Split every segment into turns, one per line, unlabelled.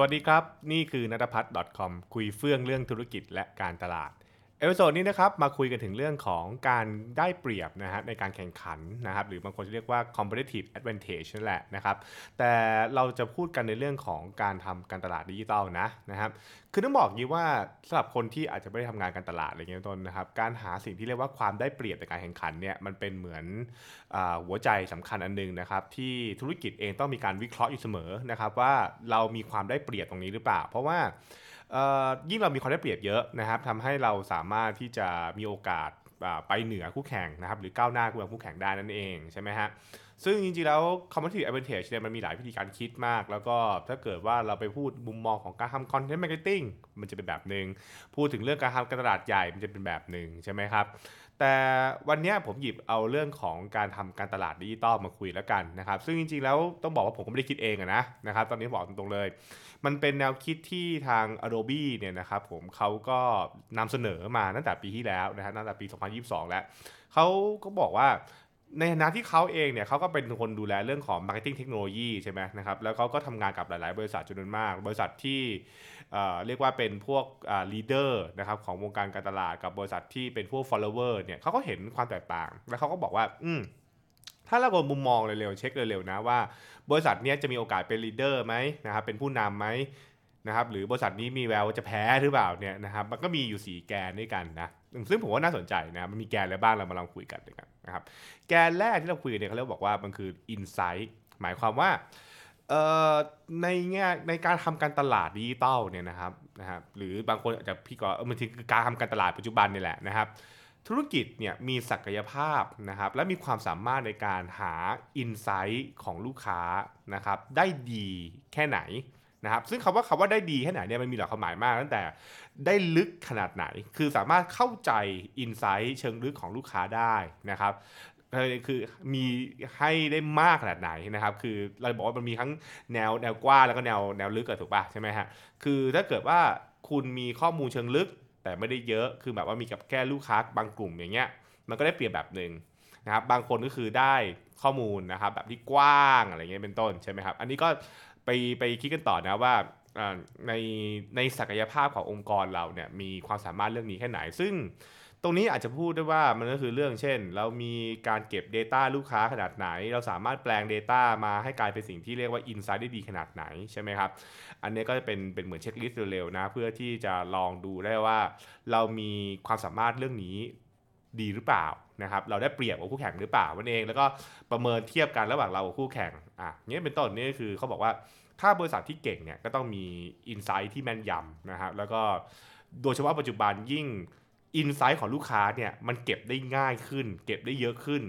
สวัสดีครับ นี่คือนัทพัฒน์ .com คุยเฟื่องเรื่องธุรกิจและการตลาด episode นี้นะครับมาคุยกันถึงเรื่องของการได้เปรียบนะฮะในการแข่งขันนะครับหรือบางคนจะเรียกว่า competitive advantage นั่นแหละนะครับแต่เราจะพูดกันในเรื่องของการทำการตลาดดิจิตอลนะนะครับคือต้องบอกงี้ว่าสำหรับคนที่อาจจะไม่ได้ทำงานการตลาดอะไรเงี้ยต้นนะครับการหาสิ่งที่เรียกว่าความได้เปรียบในการแข่งขันเนี่ยมันเป็นเหมือนอหัวใจสำคัญอันหนึ่งนะครับที่ธุรกิจเองต้องมีการวิเคราะห์อยู่เสมอนะครับว่าเรามีความได้เปรียบตรงนี้หรือเปล่า เพราะว่า ยิ่งเรามีความได้เปรียบเยอะนะครับทำให้เราสามารถที่จะมีโอกาสไปเหนือคู่แข่งนะครับ หรือก้าวหน้ากว่าคู่แข่งได้นั่นเองใช่ไหมฮะ ซึ่งจริงๆแล้ว competitive advantage เนี่ยมันมีหลายวิธีการคิดมาก แล้วก็ถ้าเกิดว่าเราไปพูดมุมมองของการทำ content marketing มันจะเป็นแบบหนึ่งพูดถึงเรื่องการทำการตลาดใหญ่มันจะเป็นแบบหนึ่งใช่ไหมครับ แต่วันนี้ผมหยิบเอาเรื่องของการทำการตลาดดิจิตอลมาคุยแล้วกันนะครับ ซึ่งจริงๆแล้วต้องบอกว่าผมก็ไม่ได้คิดเองอะนะนะครับ ตอนนี้บอกตรงๆเลย มันเป็นแนวคิดที่ทาง Adobe เนี่ยนะครับผมเขาก็นำเสนอมาตั้งแต่ปีที่แล้วนะฮะตั้งแต่ปี 2022 แล้วเขาก็บอกว่า ในฐานะที่เขาเองเนี่ยเขาก็เป็นคนดูแลเรื่องของ Marketing เทคโนโลยีใช่ไหมนะครับแล้วเขาก็ทำงานกับหลาย ๆ บริษัทจำนวนมาก บริษัทที่เรียกว่าเป็นพวก leader นะครับของวงการการตลาดกับบริษัทที่เป็นพวก follower เนี่ยเขาก็เห็นความแตกต่าง แล้วเขาก็บอกว่า อืมถ้าเรามุมมองเร็ว ๆ เช็คเร็ว ๆ นะว่า บริษัทเนี้ยจะมีโอกาสเป็นลีดเดอร์ไหมนะครับเป็นผู้นำไหมนะครับหรือบริษัทนี้มีแววจะแพ้หรือเปล่าเนี่ยนะครับมันก็มีอยู่ 4 แกนด้วยกันนะ ซึ่งผมว่าน่าสนใจนะมันมีแกนอะไรบ้างเรามาลองคุยกันด้วยกันนะครับแกนแรกที่เราคุยเนี่ยเขาเรียกบอกว่ามันคือ insight หมายความว่าในแง่ในการทำการตลาดดิจิตอลเนี่ยนะครับนะครับหรือบางคนอาจจะพี่ก็มันคือการทำการตลาดปัจจุบันนี่แหละนะครับ ธุรกิจเนี่ยมีศักยภาพนะครับและมีความสามารถในการหา insight ของลูกค้านะครับได้ดีแค่ไหน นะครับซึ่งคำว่าคำว่าได้ดีแค่ไหนเนี่ยมันมีหลายความหมายมากตั้งแต่ได้ลึกขนาดไหน คือสามารถเข้าใจ insight เชิงลึกของลูกค้าได้นะครับคือมีให้ได้มากขนาดไหนนะครับ คือเราบอกว่ามันมีทั้งแนวแนวกว้างแล้วก็แนวแนวลึกอะถูกป่ะใช่ไหมฮะคือถ้าเกิดว่าคุณมีข้อมูลเชิงลึก แต่ไม่ได้เยอะคือแบบว่ามีกับแค่ลูกค้าบางกลุ่มอย่างเงี้ยมันก็ได้เปรียบแบบหนึ่งนะครับบางคนก็คือได้ข้อมูลนะครับแบบที่กว้างอะไรเงี้ยเป็นต้นใช่ไหมครับอันนี้ก็ ไปไปคิดกันต่อนะว่าในในศักยภาพขององค์กรเราเนี่ยมีความสามารถเรื่องนี้แค่ไหน ซึ่งตรงนี้อาจจะพูดได้ว่ามันก็คือเรื่องเช่น เรามีการเก็บ Data ลูกค้าขนาดไหน เราสามารถแปลง Data มาให้กลายเป็นสิ่งที่เรียกว่า Insight ได้ดีขนาดไหนใช่ไหมครับ อันนี้ก็จะเป็นเป็นเหมือนเช็คลิสต์เร็วๆนะ เพื่อที่จะลองดูได้ว่า เรามีความสามารถเรื่องนี้ ดีหรือเปล่านะครับเราได้เปรียบกว่าคู่แข่งหรือเปล่านั่นเอง แล้วก็ประเมินเทียบกันระหว่างเรากับคู่แข่งอะนี้เป็นต้นนี่คือเขาบอกว่าถ้าบริษัทที่เก่งเนี่ยก็ต้องมีอินไซต์ที่แม่นยำนะครับแล้วก็โดยเฉพาะปัจจุบันยิ่งอินไซต์ของลูกค้าเนี่ยมันเก็บได้ง่ายขึ้น เก็บได้เยอะขึ้น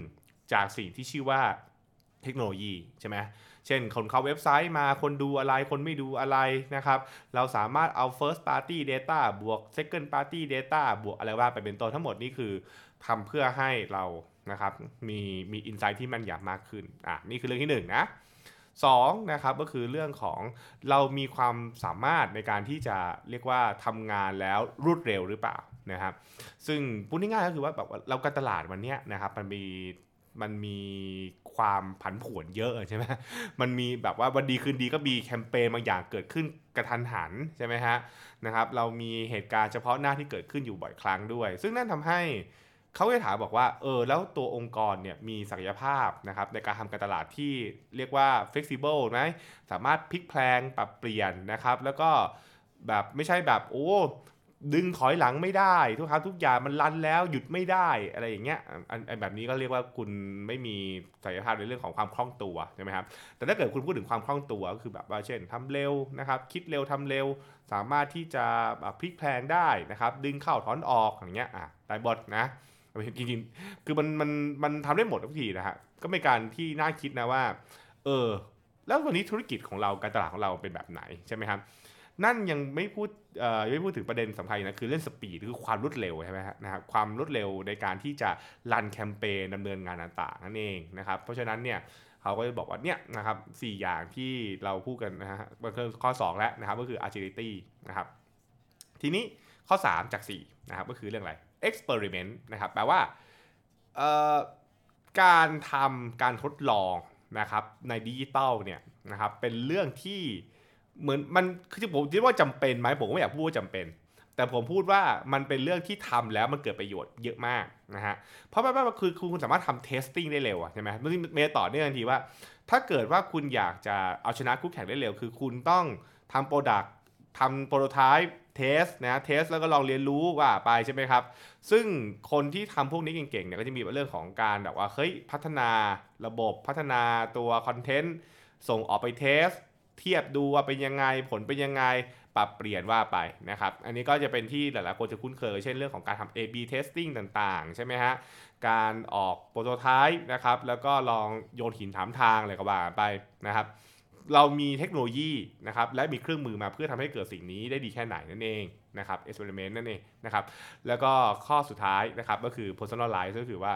จากสิ่งที่ชื่อว่าเทคโนโลยีใช่ไหม เช่นคนเข้าเว็บไซต์มาคนดูอะไรคนไม่ดูอะไรนะครับ เราสามารถเอา first party data บวก second party data บวกอะไรว่าไปเป็นต้นทั้งหมดนี่คือทำเพื่อให้เรานะครับมีมี insight ที่มันยำมากขึ้นอะนี่คือเรื่องที่หนึ่งนะสองนะครับก็คือเรื่องของเรามีความสามารถในการที่จะเรียกว่าทำงานแล้วรวดเร็วหรือเปล่านะครับ ซึ่งพูดง่ายๆก็คือว่าแบบว่าเราการตลาดวันเนี้ยนะครับมันมี มันมีความผันผวนเยอะใช่ไหมมันมีแบบว่าวันดีคืนดีก็มีแคมเปญบางอย่างเกิดขึ้นกระทันหันใช่ไหมฮะนะครับ เรามีเหตุการณ์เฉพาะหน้าที่เกิดขึ้นอยู่บ่อยครั้งด้วย ซึ่งนั่นทำให้เขาก็ถามบอกว่าเออแล้วตัวองค์กรเนี่ยมีศักยภาพนะครับในการทำการตลาดที่เรียกว่า flexible ไหมสามารถพลิกแพลงปรับเปลี่ยนนะครับ แล้วก็แบบไม่ใช่แบบโอ้ ดึงถอยหลังไม่ได้ ทุกครั้งทุกอย่างมันรันแล้วหยุดไม่ได้อะไรอย่างเงี้ยอันแบบนี้ก็เรียกว่าคุณไม่มีศักยภาพในเรื่องของความคล่องตัวใช่ไหมครับแต่ถ้าเกิดคุณพูดถึงความคล่องตัวก็คือแบบว่าเช่นทำเร็วนะครับ คิดเร็วทำเร็ว สามารถที่จะแบบพลิกแพลงได้นะครับ ดึงเข้าถอนออกอย่างเงี้ยอะได้บทนะจริงๆคือมันมันมันทำได้หมดทุกทีนะฮะก็เป็นการที่น่าคิดนะว่า เออ แล้ววันนี้ธุรกิจของเราการตลาดของเราเป็นแบบไหนใช่ไหมครับ นั่นยังไม่พูดเอ่อยังไม่พูดถึงประเด็นสำคัญนะคือเรื่องสปีดคือความรวดเร็วใช่ไหมฮะนะครับความรวดเร็วในการที่จะรันแคมเปญดำเนินงานต่างๆนั่นเองนะครับเพราะฉะนั้นเนี่ยเขาก็จะบอกว่าเนี่ยนะครับสอย่างที่เราพูดกันนะฮะมันคือข้อ 2 แล้วนะครับก็คือ agility นะครับทีนี้ข้อ 3 จาก 4 นะครับก็คือเรื่องอะไร experiment นะครับแปลว่าการทำการทดลองนะครับในดิจิตอลเนี่ยนะครับเป็นเรื่องที่ เหมือนมันคือผมคิดว่าจำเป็นไหมผมก็ไม่อยากพูดว่าจำเป็น แต่ผมพูดว่ามันเป็นเรื่องที่ทำแล้วมันเกิดประโยชน์เยอะมากนะฮะเพราะว่าคือคุณสามารถทำ testing ได้เร็วใช่ไหมเมย์ต่อเนื่องทันทีว่า ถ้าเกิดว่าคุณอยากจะเอาชนะคู่แข่งได้เร็ว คือคุณต้องทำ product ทำ prototype test นะ test แล้วก็ลองเรียนรู้ว่าไปใช่ไหมครับ ซึ่งคนที่ทำพวกนี้เก่งๆเนี่ยก็จะมีเรื่องของการแบบว่าเฮ้ยพัฒนาระบบพัฒนาตัว content ส่งออกไป test เทียบดูว่าเป็นยังไงผลเป็นยังไงปรับเปลี่ยนว่าไปนะครับ อันนี้ก็จะเป็นที่หลายๆคนจะคุ้นเคย เช่นเรื่องของการทำ A/B testing ต่างๆ ใช่ไหมฮะ การออก prototype นะครับ แล้วก็ลองโยนหินถามทางอะไรก็ว่าไปนะครับ เรามีเทคโนโลยีนะครับ และมีเครื่องมือมาเพื่อทำให้เกิดสิ่งนี้ได้ดีแค่ไหนนั่นเองนะครับ experiment นั่นเองนะครับ แล้วก็ข้อสุดท้ายนะครับก็คือ personalize ก็คือว่า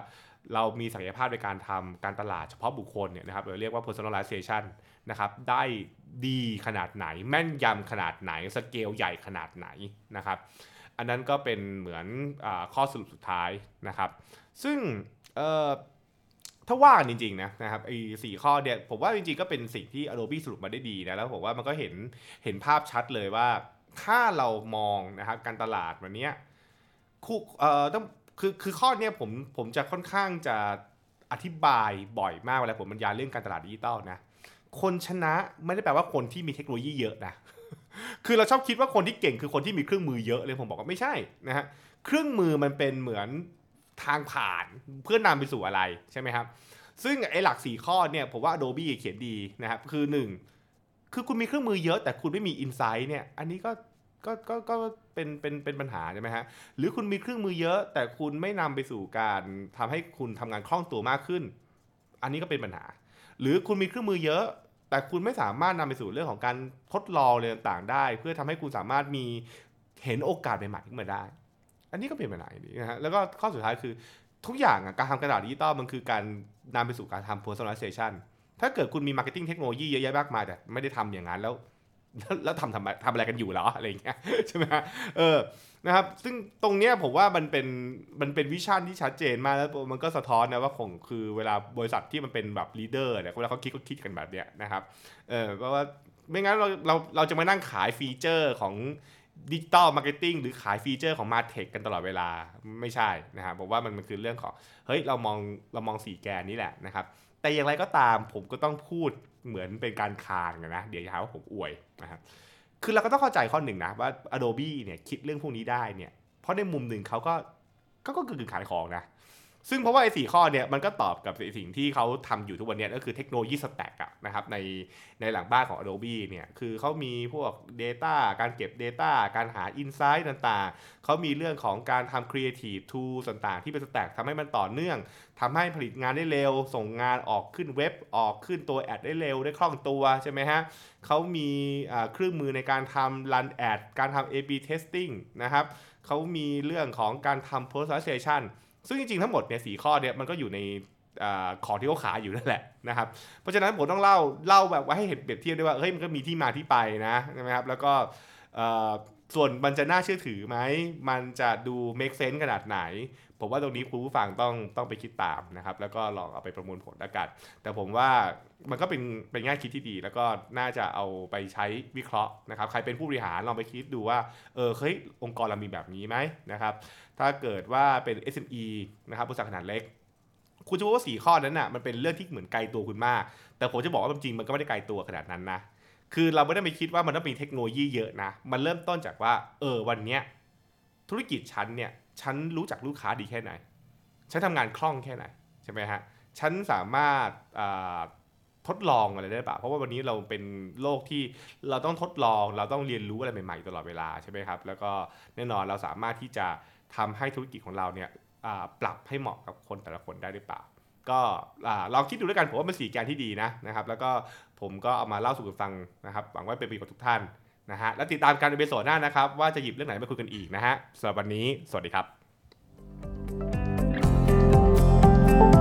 เรามีศักยภาพในการทำการตลาดเฉพาะบุคคลเนี่ยนะครับเราเรียกว่า personalization นะครับได้ดีขนาดไหน แม่นยำขนาดไหน สเกลใหญ่ขนาดไหนนะครับอันนั้นก็เป็นเหมือนอข้อสรุปสุดท้ายนะครับ ซึ่งถ้าว่าจริงๆนะนะครับไอ้สี่ข้อเนี่ยผมว่าจริงๆก็เป็นสิ่งที่ Adobe สรุปมาได้ดีนะแล้วผมว่ามันก็เห็นเห็นภาพชัดเลยว่า ถ้าเรามองนะครับการตลาดวันนี้คู่เอ่อต้อง คือคือข้อเนี้ยผมผมจะค่อนข้างจะอธิบายบ่อยมากเวลาผมบรรยายเรื่องการตลาดดิจิตอลนะคนชนะไม่ได้แปลว่าคนที่มีเทคโนโลยีเยอะนะคือเราชอบคิดว่าคนที่เก่งคือคนที่มีเครื่องมือเยอะเลยผมบอกว่าไม่ใช่นะฮะเครื่องมือมันเป็นเหมือนทางผ่านเพื่อนำไปสู่อะไรใช่ไหมครับ ซึ่งไอ้หลัก 4 ข้อเนี่ยผมว่า Adobe เขียนดีนะครับคือ 1 คือคุณมีเครื่องมือเยอะแต่คุณไม่มีอินไซต์เนี่ยอันนี้ก็ ก็ก็ก็เป็นเป็นเป็นปัญหาใช่ไหมฮะหรือคุณมีเครื่องมือเยอะ แต่คุณไม่นำไปสู่การทำให้คุณทำงานคล่องตัวมากขึ้น อันนี้ก็เป็นปัญหา หรือคุณมีเครื่องมือเยอะ แต่คุณไม่สามารถนำไปสู่เรื่องของการทดลองอะไรต่างๆได้ เพื่อทำให้คุณสามารถมีเห็นโอกาสใหม่ๆขึ้นมาได้ อันนี้ก็เป็นปัญหาดีนะฮะแล้วก็ข้อสุดท้ายคือทุกอย่างการทำการตลาดดิจิตอลมันคือการนำไปสู่การทำ personalization ถ้าเกิดคุณมี marketing เทคโนโลยีเยอะแยะมากมายแต่ไม่ได้ทำอย่างนั้นแล้ว แล้วทำทำทำอะไรกันอยู่เหรออะไรเงี้ยใช่ไหมเออนะครับ ซึ่งตรงเนี้ยผมว่ามันเป็นมันเป็น vision ที่ชัดเจนมากแล้วมันก็สะท้อนนะว่าคงคือเวลาบริษัทที่มันเป็นแบบ leader เนี่ยเวลาเขาคิดเขาคิดกันแบบเนี้ยนะครับเออเพราะว่าไม่งั้นเราเราเราจะมานั่งขาย feature ของ digital marketing หรือขาย feature ของ MarTech กันตลอดเวลาไม่ใช่นะครับผมว่ามันมันคือเรื่องของ เฮ้ย เรามองเรามองสี่แกนนี้แหละนะครับ แต่อย่างไรก็ตามผมก็ต้องพูดเหมือนเป็นการคานกันนะ เดี๋ยวจะหาว่าผมอวยนะครับคือเราก็ต้องเข้าใจข้อหนึ่งนะว่า Adobe เนี่ยคิดเรื่องพวกนี้ได้เนี่ยเพราะในมุมหนึ่งเขาก็ก็ก็คือขายของนะ ซึ่งเพราะว่าไอ้สี่ข้อเนี่ยมันก็ตอบกับสิ่งที่เขาทำอยู่ทุกวันนี้ก็คือ technology stack อะนะครับในในหลังบ้านของ Adobe เนี่ยคือเขามีพวก Data การเก็บ Data การหา Insight ต่างๆ เขามีเรื่องของการทำ Creative Tool ต่างๆ ที่เป็นสแต็กทำให้มันต่อเนื่องทำให้ผลิตงานได้เร็ว ส่งงานออกขึ้นเว็บออกขึ้นตัวแอดได้เร็วได้คล่องตัวใช่ไหมฮะเขามีเครื่องมือในการทำ run ad การทำ A/B testing นะครับเขามีเรื่องของการทำ personalization ซึ่งจริงๆทั้งหมดเนี่ยสีข้อเนี่ยมันก็อยู่ในของที่เขาขายอยู่นั่นแหละนะครับ เพราะฉะนั้นผมต้องเล่าเล่าแบบว่าให้เห็นเปรียบเทียบด้วยว่าเฮ้ยมันก็มีที่มาที่ไปนะใช่ไหมครับแล้วก็ ส่วนมันจะน่าเชื่อถือไหม มันจะดู make sense ขนาดไหน ผมว่าตรงนี้คุณผู้ฟังต้องต้องไปคิดตามนะครับ แล้วก็ลองเอาไปประมวลผลแล้วกันแต่ผมว่ามันก็เป็นเป็นง่ายคิดที่ดี แล้วก็น่าจะเอาไปใช้วิเคราะห์นะครับ ใครเป็นผู้บริหารลองไปคิดดูว่า เออ เฮ้ย องค์กรเรามีแบบนี้ไหมนะครับ ถ้าเกิดว่าเป็น SME นะครับบริษัทขนาดเล็ก คุณจะรู้ว่าสี่ข้อนั้นน่ะ มันเป็นเรื่องที่เหมือนไกลตัวคุณมาก แต่ผมจะบอกว่าจริงมันก็ไม่ได้ไกลตัวขนาดนั้นนะ คือเราไม่ได้ไปคิดว่ามันต้องมีเทคโนโลยีเยอะนะ มันเริ่มต้นจากว่า เออวันเนี้ยธุรกิจฉันเนี่ยฉันรู้จักลูกค้าดีแค่ไหน ฉันทำงานคล่องแค่ไหนใช่ไหมฮะ ฉันสามารถทดลองอะไรได้ปะเพราะว่าวันนี้เราเป็นโลกที่เราต้องทดลอง เราต้องเรียนรู้อะไรใหม่ๆตลอดเวลาใช่ไหมครับ แล้วก็แน่นอนเราสามารถที่จะทำให้ธุรกิจของเราเนี่ยปรับให้เหมาะกับคนแต่ละคนได้หรือเปล่า ก็ลองคิดดูด้วยกันผมว่ามันสี่แกนที่ดีนะนะครับ แล้วก็ผมก็เอามาเล่าสู่กันฟังนะครับ หวังว่าเป็นประโยชน์กับทุกท่านนะฮะและติดตามการในเบสโซหน้านะครับ ว่าจะหยิบเรื่องไหนมาคุยกันอีกนะฮะสำหรับวันนี้ สวัสดีครับ